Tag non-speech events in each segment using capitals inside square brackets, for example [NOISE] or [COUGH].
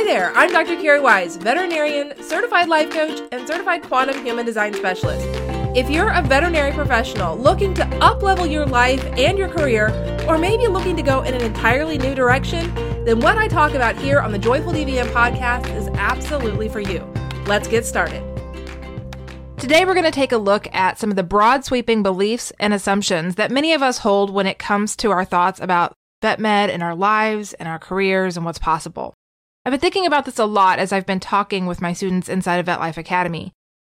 Hi there, I'm Dr. Cari Wise, veterinarian, certified life coach, and certified quantum human design specialist. If you're a veterinary professional looking to uplevel your life and your career, or maybe looking to go in an entirely new direction, then what I talk about here on the Joyful DVM podcast is absolutely for you. Let's get started. Today, we're going to take a look at some of the broad sweeping beliefs and assumptions that many of us hold when it comes to our thoughts about vet med and our lives and our careers and what's possible. I've been thinking about this a lot as I've been talking with my students inside of Vet Life Academy.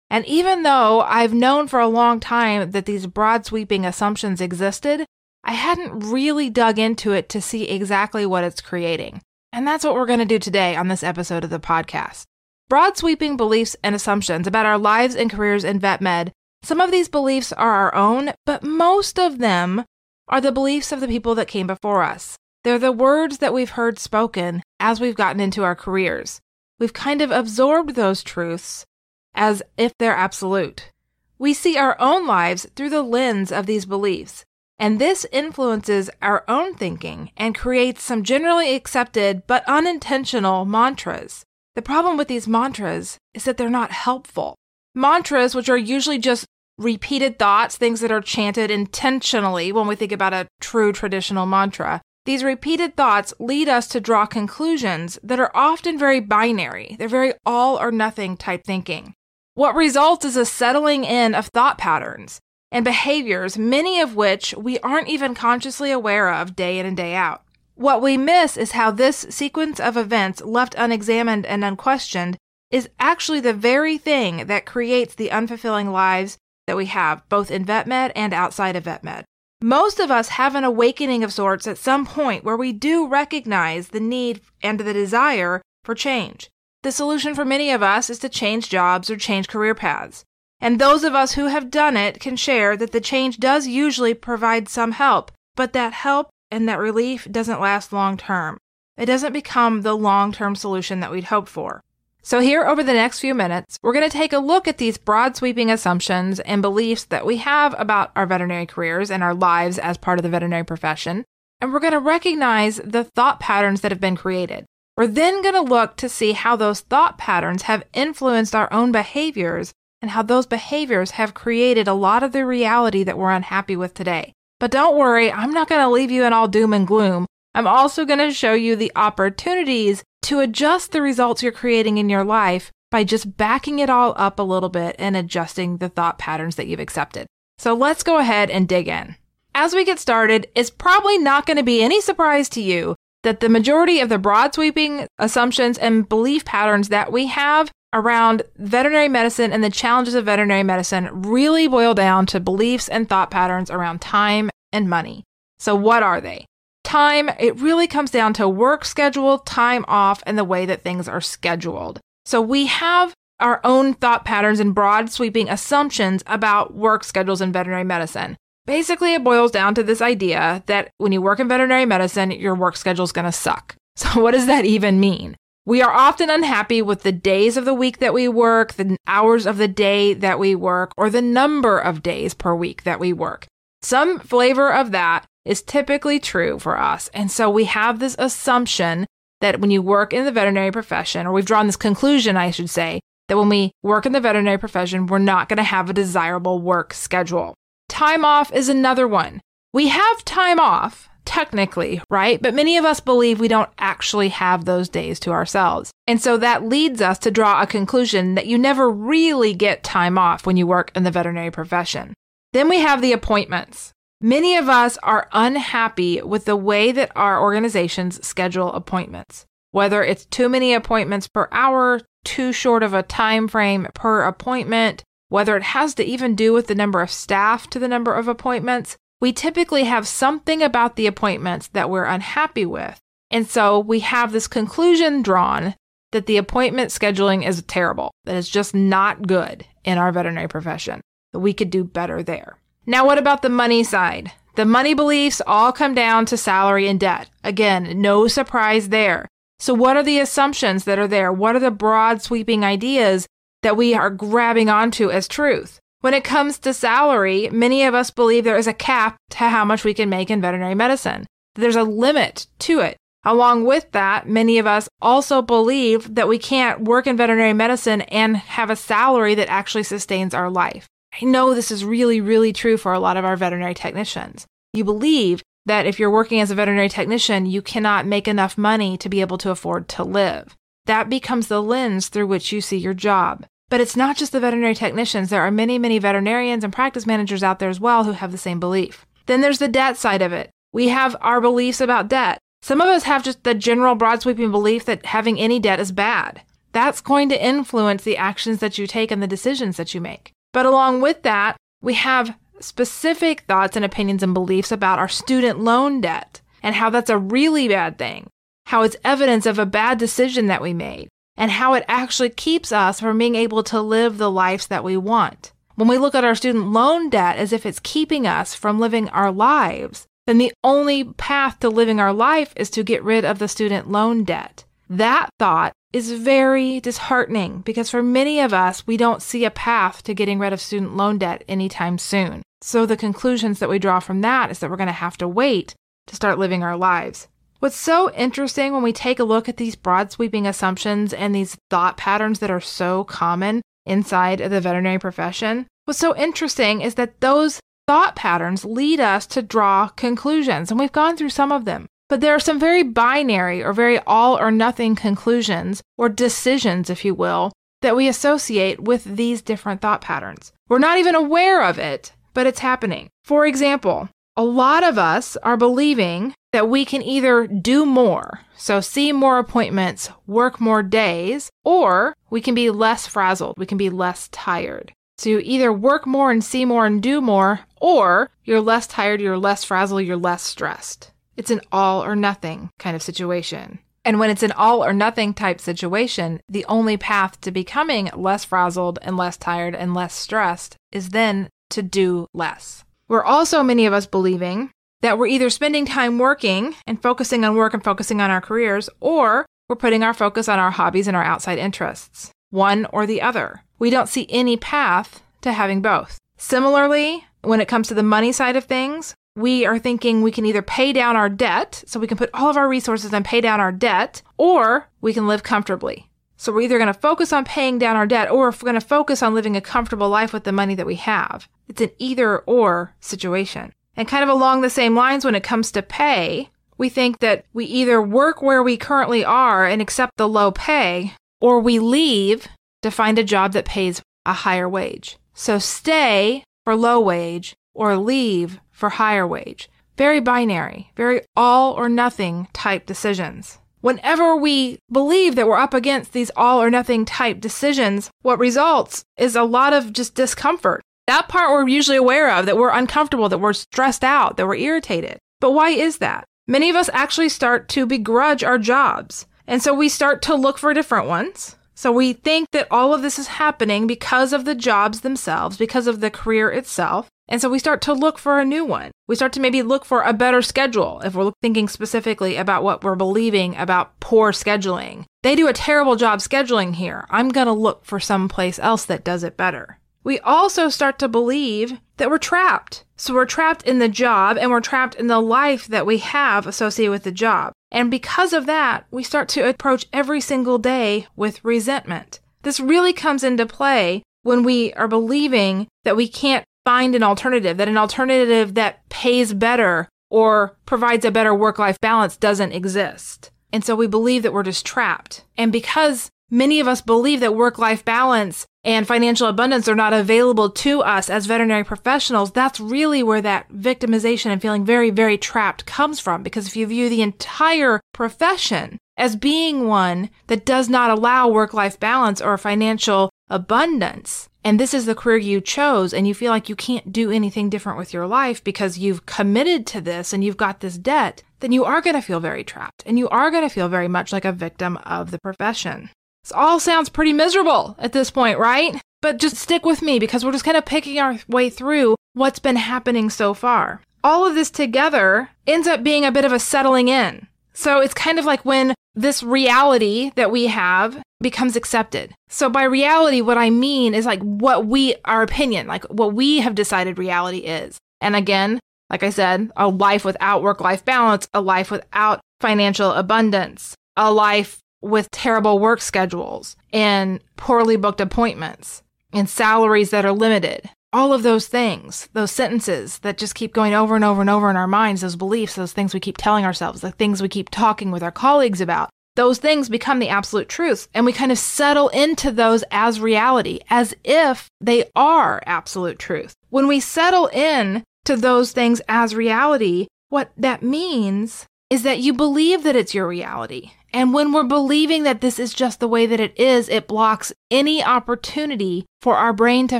And even though I've known for a long time that these broad sweeping assumptions existed, I hadn't really dug into it to see exactly what it's creating. And that's what we're going to do today on this episode of the podcast. Broad sweeping beliefs and assumptions about our lives and careers in vet med. Some of these beliefs are our own, but most of them are the beliefs of the people that came before us. They're the words that we've heard spoken as we've gotten into our careers. We've kind of absorbed those truths as if they're absolute. We see our own lives through the lens of these beliefs, and this influences our own thinking and creates some generally accepted but unintentional mantras. The problem with these mantras is that they're not helpful. Mantras, which are usually just repeated thoughts, things that are chanted intentionally when we think about a true traditional mantra, these repeated thoughts lead us to draw conclusions that are often very binary. They're very all or nothing type thinking. What results is a settling in of thought patterns and behaviors, many of which we aren't even consciously aware of day in and day out. What we miss is how this sequence of events, left unexamined and unquestioned, is actually the very thing that creates the unfulfilling lives that we have, both in vet med and outside of vet med. Most of us have an awakening of sorts at some point where we do recognize the need and the desire for change. The solution for many of us is to change jobs or change career paths. And those of us who have done it can share that the change does usually provide some help, but that help and that relief doesn't last long term. It doesn't become the long term solution that we'd hoped for. So, here over the next few minutes, we're going to take a look at these broad sweeping assumptions and beliefs that we have about our veterinary careers and our lives as part of the veterinary profession. And we're going to recognize the thought patterns that have been created. We're then going to look to see how those thought patterns have influenced our own behaviors and how those behaviors have created a lot of the reality that we're unhappy with today. But don't worry, I'm not going to leave you in all doom and gloom. I'm also going to show you the opportunities to adjust the results you're creating in your life by just backing it all up a little bit and adjusting the thought patterns that you've accepted. So let's go ahead and dig in. As we get started, it's probably not going to be any surprise to you that the majority of the broad sweeping assumptions and belief patterns that we have around veterinary medicine and the challenges of veterinary medicine really boil down to beliefs and thought patterns around time and money. So, what are they? Time, it really comes down to work schedule, time off, and the way that things are scheduled. So we have our own thought patterns and broad sweeping assumptions about work schedules in veterinary medicine. Basically, it boils down to this idea that when you work in veterinary medicine, your work schedule is going to suck. [LAUGHS] So, what does that even mean? We are often unhappy with the days of the week that we work, the hours of the day that we work, or the number of days per week that we work. Some flavor of that is typically true for us. And so we have this assumption that when you work in the veterinary profession, or we've drawn this conclusion, I should say, that when we work in the veterinary profession, we're not going to have a desirable work schedule. Time off is another one. We have time off, technically, right? But many of us believe we don't actually have those days to ourselves. And so that leads us to draw a conclusion that you never really get time off when you work in the veterinary profession. Then we have the appointments. Many of us are unhappy with the way that our organizations schedule appointments. Whether it's too many appointments per hour, too short of a time frame per appointment, whether it has to even do with the number of staff to the number of appointments, we typically have something about the appointments that we're unhappy with. And so we have this conclusion drawn that the appointment scheduling is terrible, that it's just not good in our veterinary profession, that we could do better there. Now, what about the money side? The money beliefs all come down to salary and debt. Again, no surprise there. So, what are the assumptions that are there? What are the broad sweeping ideas that we are grabbing onto as truth? When it comes to salary, many of us believe there is a cap to how much we can make in veterinary medicine. There's a limit to it. Along with that, many of us also believe that we can't work in veterinary medicine and have a salary that actually sustains our life. I know this is really, really true for a lot of our veterinary technicians. You believe that if you're working as a veterinary technician, you cannot make enough money to be able to afford to live. That becomes the lens through which you see your job. But it's not just the veterinary technicians. There are many, many veterinarians and practice managers out there as well who have the same belief. Then there's the debt side of it. We have our beliefs about debt. Some of us have just the general broad sweeping belief that having any debt is bad. That's going to influence the actions that you take and the decisions that you make. But along with that, we have specific thoughts and opinions and beliefs about our student loan debt and how that's a really bad thing, how it's evidence of a bad decision that we made, and how it actually keeps us from being able to live the lives that we want. When we look at our student loan debt as if it's keeping us from living our lives, then the only path to living our life is to get rid of the student loan debt. That thought is very disheartening because for many of us, we don't see a path to getting rid of student loan debt anytime soon. So the conclusions that we draw from that is that we're going to have to wait to start living our lives. What's so interesting when we take a look at these broad sweeping assumptions and these thought patterns that are so common inside of the veterinary profession, what's so interesting is that those thought patterns lead us to draw conclusions, and we've gone through some of them. But there are some very binary or very all or nothing conclusions or decisions, if you will, that we associate with these different thought patterns. We're not even aware of it, but it's happening. For example, a lot of us are believing that we can either do more, so see more appointments, work more days, or we can be less frazzled, we can be less tired. So you either work more and see more and do more, or you're less tired, you're less frazzled, you're less stressed. It's an all or nothing kind of situation. And when it's an all or nothing type situation, the only path to becoming less frazzled and less tired and less stressed is then to do less. We're also, many of us, believing that we're either spending time working and focusing on work and focusing on our careers, or we're putting our focus on our hobbies and our outside interests, one or the other. We don't see any path to having both. Similarly, when it comes to the money side of things, we are thinking we can either pay down our debt, so we can put all of our resources and pay down our debt, or we can live comfortably. So we're either going to focus on paying down our debt or we're going to focus on living a comfortable life with the money that we have. It's an either or situation. And kind of along the same lines when it comes to pay, we think that we either work where we currently are and accept the low pay, or we leave to find a job that pays a higher wage. So stay for low wage or leave for higher wage. Very binary, very all or nothing type decisions. Whenever we believe that we're up against these all or nothing type decisions, what results is a lot of just discomfort. That part we're usually aware of, that we're uncomfortable, that we're stressed out, that we're irritated. But why is that? Many of us actually start to begrudge our jobs. And so we start to look for different ones. So we think that all of this is happening because of the jobs themselves, because of the career itself. And so we start to look for a new one. We start to maybe look for a better schedule if we're thinking specifically about what we're believing about poor scheduling. They do a terrible job scheduling here. I'm going to look for some place else that does it better. We also start to believe that we're trapped. So we're trapped in the job and we're trapped in the life that we have associated with the job. And because of that, we start to approach every single day with resentment. This really comes into play when we are believing that we can't find an alternative, that an alternative that pays better or provides a better work life balance doesn't exist. And so we believe that we're just trapped. And because many of us believe that work life balance and financial abundance are not available to us as veterinary professionals, that's really where that victimization and feeling very, very trapped comes from. Because if you view the entire profession as being one that does not allow work life balance or financial abundance, and this is the career you chose, and you feel like you can't do anything different with your life because you've committed to this and you've got this debt, then you are going to feel very trapped and you are going to feel very much like a victim of the profession. This all sounds pretty miserable at this point, right? But just stick with me because we're just kind of picking our way through what's been happening so far. All of this together ends up being a bit of a settling in. So it's kind of like when this reality that we have becomes accepted. So by reality, what I mean is like what we, our opinion, like what we have decided reality is. And again, Like I said, a life without work life balance, a life without financial abundance, a life with terrible work schedules and poorly booked appointments and salaries that are limited. All of those things, those sentences that just keep going over and over and over in our minds, those beliefs, those things we keep telling ourselves, the things we keep talking with our colleagues about, those things become the absolute truths. And we kind of settle into those as reality, as if they are absolute truth. When we settle in to those things as reality, what that means is that you believe that it's your reality. And when we're believing that this is just the way that it is, it blocks any opportunity for our brain to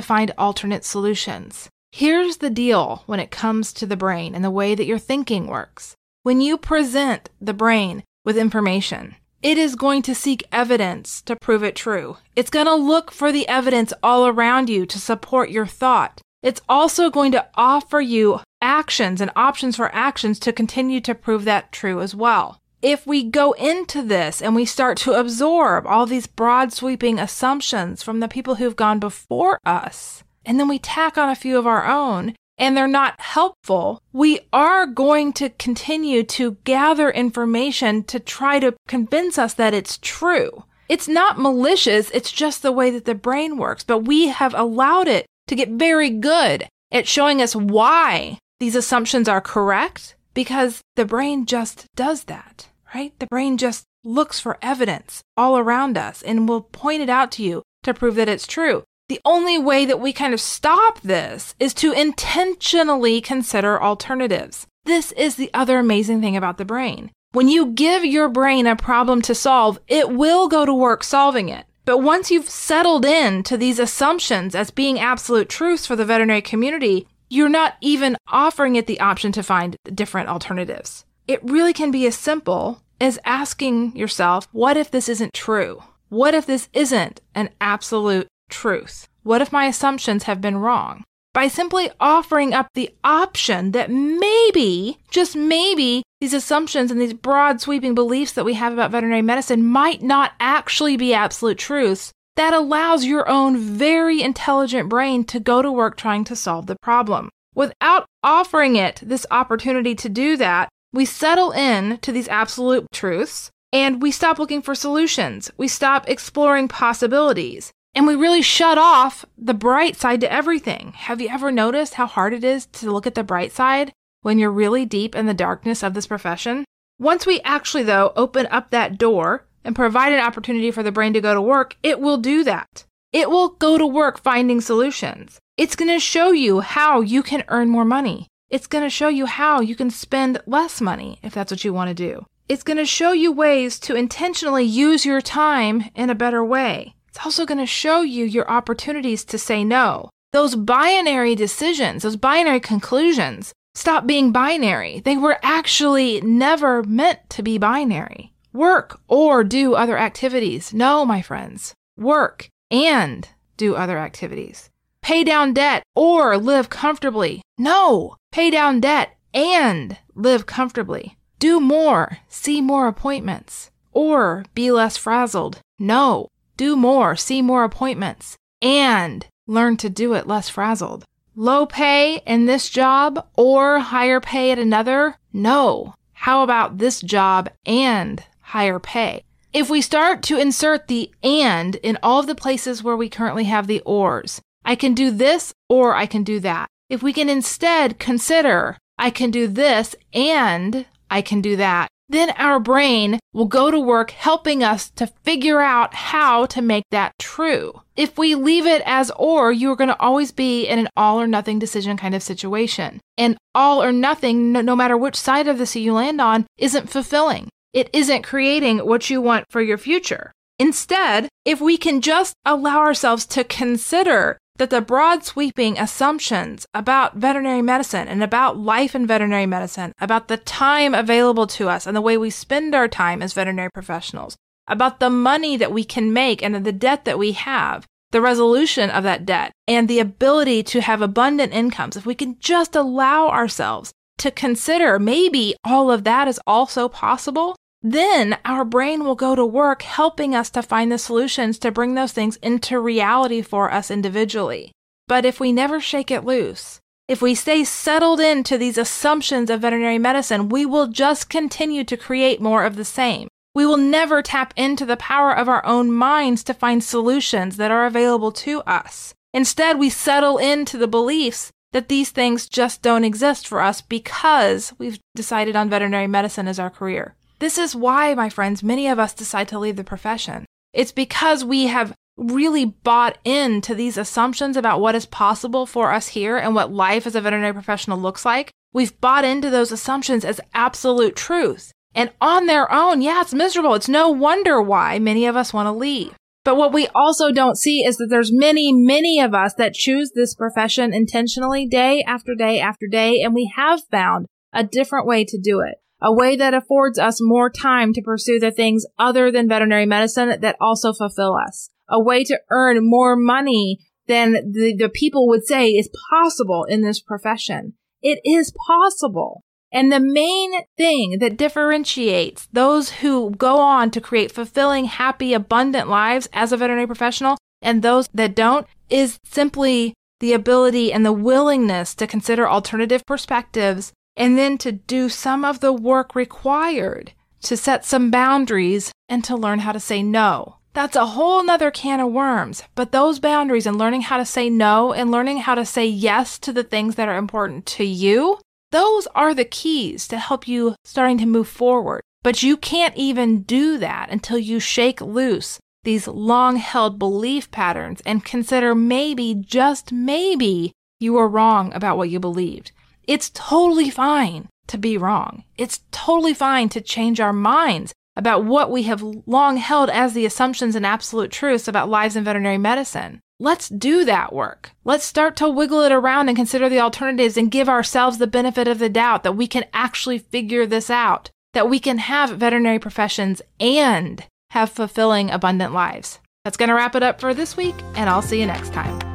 find alternate solutions. Here's the deal when it comes to the brain and the way that your thinking works. When you present the brain with information, it is going to seek evidence to prove it true. It's going to look for the evidence all around you to support your thought. It's also going to offer you actions and options for actions to continue to prove that true as well. If we go into this and we start to absorb all these broad sweeping assumptions from the people who've gone before us, and then we tack on a few of our own, and they're not helpful, we are going to continue to gather information to try to convince us that it's true. It's not malicious, it's just the way that the brain works, but we have allowed it to get very good at showing us why these assumptions are correct because the brain just does that, right? The brain just looks for evidence all around us and will point it out to you to prove that it's true. The only way that we kind of stop this is to intentionally consider alternatives. This is the other amazing thing about the brain. When you give your brain a problem to solve, it will go to work solving it. But once you've settled in to these assumptions as being absolute truths for the veterinary community, you're not even offering it the option to find different alternatives. It really can be as simple as asking yourself, what if this isn't true? What if this isn't an absolute truth? What if my assumptions have been wrong? By simply offering up the option that maybe, just maybe, these assumptions and these broad sweeping beliefs that we have about veterinary medicine might not actually be absolute truths, that allows your own very intelligent brain to go to work trying to solve the problem. Without offering it this opportunity to do that, we settle in to these absolute truths and we stop looking for solutions. We stop exploring possibilities and we really shut off the bright side to everything. Have you ever noticed how hard it is to look at the bright side when you're really deep in the darkness of this profession? Once we actually, though, open up that door and provide an opportunity for the brain to go to work, it will do that. It will go to work finding solutions. It's going to show you how you can earn more money. It's going to show you how you can spend less money if that's what you want to do. It's going to show you ways to intentionally use your time in a better way. It's also going to show you your opportunities to say no. Those binary decisions, those binary conclusions, stop being binary. They were actually never meant to be binary. Work or do other activities. No, my friends. Work and do other activities. Pay down debt or live comfortably. No, pay down debt and live comfortably. Do more, see more appointments, or be less frazzled. No, do more, see more appointments, and learn to do it less frazzled. Low pay in this job or higher pay at another? No. How about this job and higher pay. If we start to insert the and in all of the places where we currently have the ors, I can do this or I can do that. If we can instead consider I can do this and I can do that, then our brain will go to work helping us to figure out how to make that true. If we leave it as or, you're going to always be in an all or nothing decision kind of situation. And all or nothing, no, no matter which side of the sea you land on, isn't fulfilling it isn't creating what you want for your future. Instead, if we can just allow ourselves to consider that the broad sweeping assumptions about veterinary medicine and about life in veterinary medicine, about the time available to us and the way we spend our time as veterinary professionals, about the money that we can make and the debt that we have, the resolution of that debt, and the ability to have abundant incomes, if we can just allow ourselves to consider maybe all of that is also possible, then our brain will go to work helping us to find the solutions to bring those things into reality for us individually. But if we never shake it loose, If we stay settled into these assumptions of veterinary medicine, we will just continue to create more of the same. We will never tap into the power of our own minds to find solutions that are available to us. Instead, we settle into the beliefs that these things just don't exist for us because we've decided on veterinary medicine as our career. This is why, my friends, many of us decide to leave the profession. It's because we have really bought into these assumptions about what is possible for us here and what life as a veterinary professional looks like. We've bought into those assumptions as absolute truth. And on their own, yeah, it's miserable. It's no wonder why many of us want to leave. But what we also don't see is that there's many, many of us that choose this profession intentionally day after day after day. And we have found a different way to do it a way that affords us more time to pursue the things other than veterinary medicine that also fulfill us a way to earn more money than the, the people would say is possible in this profession. It is possible. And the main thing that differentiates those who go on to create fulfilling, happy, abundant lives as a veterinary professional and those that don't is simply the ability and the willingness to consider alternative perspectives and then to do some of the work required to set some boundaries and to learn how to say no. That's a whole nother can of worms. But those boundaries and learning how to say no and learning how to say yes to the things that are important to you, those are the keys to help you starting to move forward. But you can't even do that until you shake loose these long held belief patterns and consider maybe, just maybe, you were wrong about what you believed. It's totally fine to be wrong. It's totally fine to change our minds about what we have long held as the assumptions and absolute truths about lives in veterinary medicine. Let's do that work. Let's start to wiggle it around and consider the alternatives and give ourselves the benefit of the doubt that we can actually figure this out, that we can have veterinary professions and have fulfilling, abundant lives. That's going to wrap it up for this week, and I'll see you next time.